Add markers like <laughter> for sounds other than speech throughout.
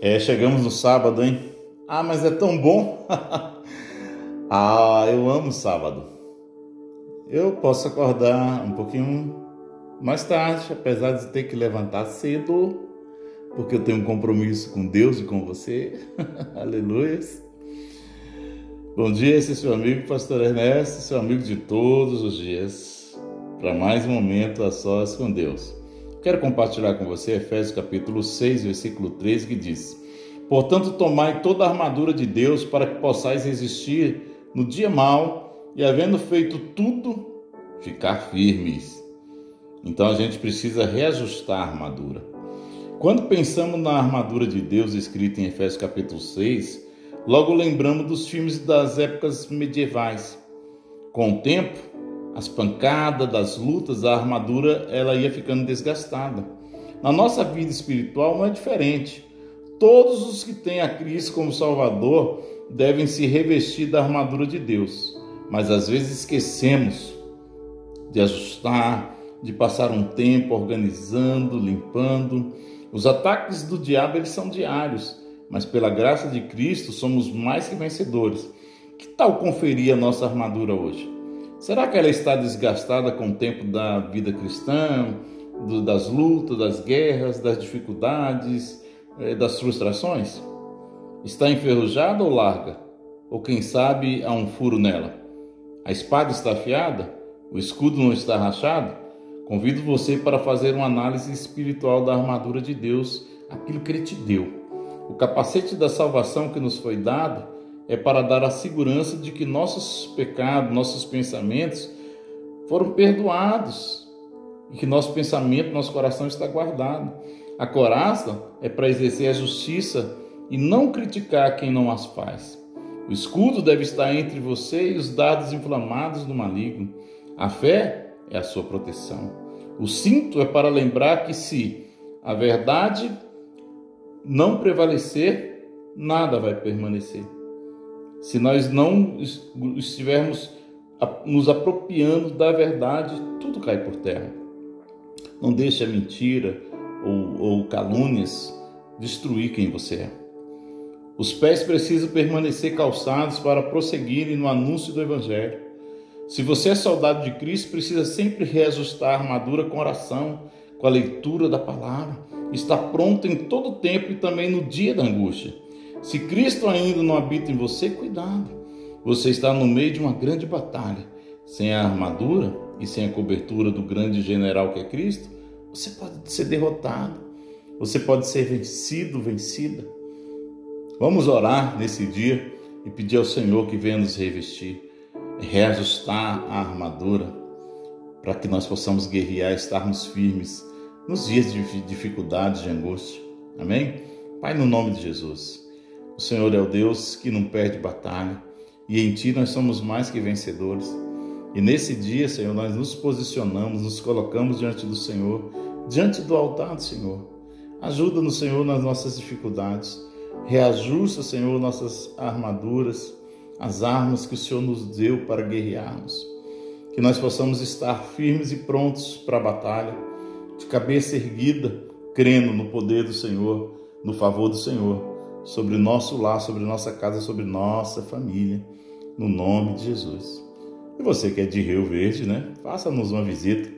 É, chegamos no sábado, hein? Ah, mas é tão bom! <laughs> ah, eu amo sábado. Eu posso acordar um pouquinho mais tarde, apesar de ter que levantar cedo, porque eu tenho um compromisso com Deus e com você. <laughs> Aleluia. Bom dia, esse é seu amigo Pastor Ernesto, seu amigo de todos os dias, para mais um momento a sós com Deus. Quero compartilhar com você Efésios capítulo 6, versículo 13, que diz: Portanto, tomai toda a armadura de Deus para que possais resistir no dia mau e, havendo feito tudo, ficar firmes. Então a gente precisa reajustar a armadura. Quando pensamos na armadura de Deus escrita em Efésios capítulo 6, logo lembramos dos filmes das épocas medievais. Com o tempo, as pancadas, das lutas, a armadura ela ia ficando desgastada. Na nossa vida espiritual não é diferente. Todos os que têm a Cristo como Salvador devem se revestir da armadura de Deus, mas às vezes esquecemos de ajustar, de passar um tempo organizando, limpando. Os ataques do diabo eles são diários, mas pela graça de Cristo somos mais que vencedores. Que tal conferir a nossa armadura hoje? Será que ela está desgastada com o tempo da vida cristã, do, das lutas, das guerras, das dificuldades, eh, das frustrações? Está enferrujada ou larga? Ou quem sabe há um furo nela? A espada está afiada? O escudo não está rachado? Convido você para fazer uma análise espiritual da armadura de Deus, aquilo que Ele te deu. O capacete da salvação que nos foi dado é para dar a segurança de que nossos pecados, nossos pensamentos foram perdoados e que nosso pensamento, nosso coração está guardado. A coraça é para exercer a justiça e não criticar quem não as faz. O escudo deve estar entre você e os dados inflamados do maligno. A fé é a sua proteção. O cinto é para lembrar que se a verdade não prevalecer, nada vai permanecer. Se nós não estivermos nos apropriando da verdade, tudo cai por terra. Não deixe a mentira ou, ou calúnias destruir quem você é. Os pés precisam permanecer calçados para prosseguirem no anúncio do Evangelho. Se você é soldado de Cristo, precisa sempre reajustar a armadura com oração, com a leitura da palavra. Está pronto em todo tempo e também no dia da angústia. Se Cristo ainda não habita em você, cuidado. Você está no meio de uma grande batalha. Sem a armadura e sem a cobertura do grande general que é Cristo, você pode ser derrotado. Você pode ser vencido, vencida. Vamos orar nesse dia e pedir ao Senhor que venha nos revestir, reajustar a armadura para que nós possamos guerrear, estarmos firmes nos dias de dificuldades, de angústia. Amém? Pai, no nome de Jesus. O Senhor é o Deus que não perde batalha e em Ti nós somos mais que vencedores. E nesse dia, Senhor, nós nos posicionamos, nos colocamos diante do Senhor, diante do altar do Senhor. Ajuda-nos, Senhor, nas nossas dificuldades. Reajusta, Senhor, nossas armaduras, as armas que o Senhor nos deu para guerrearmos. Que nós possamos estar firmes e prontos para a batalha, de cabeça erguida, crendo no poder do Senhor, no favor do Senhor sobre o nosso lar, sobre nossa casa, sobre nossa família, no nome de Jesus. E você que é de Rio Verde, né? Faça-nos uma visita.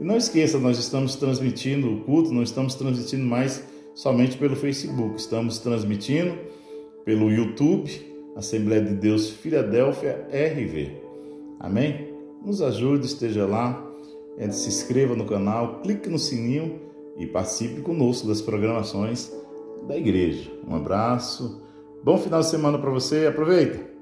E não esqueça, nós estamos transmitindo o culto, não estamos transmitindo mais somente pelo Facebook, estamos transmitindo pelo YouTube, Assembleia de Deus Filadélfia RV. Amém? Nos ajude, esteja lá, é, se inscreva no canal, clique no sininho e participe conosco das programações da igreja. Um abraço, bom final de semana para você, aproveita!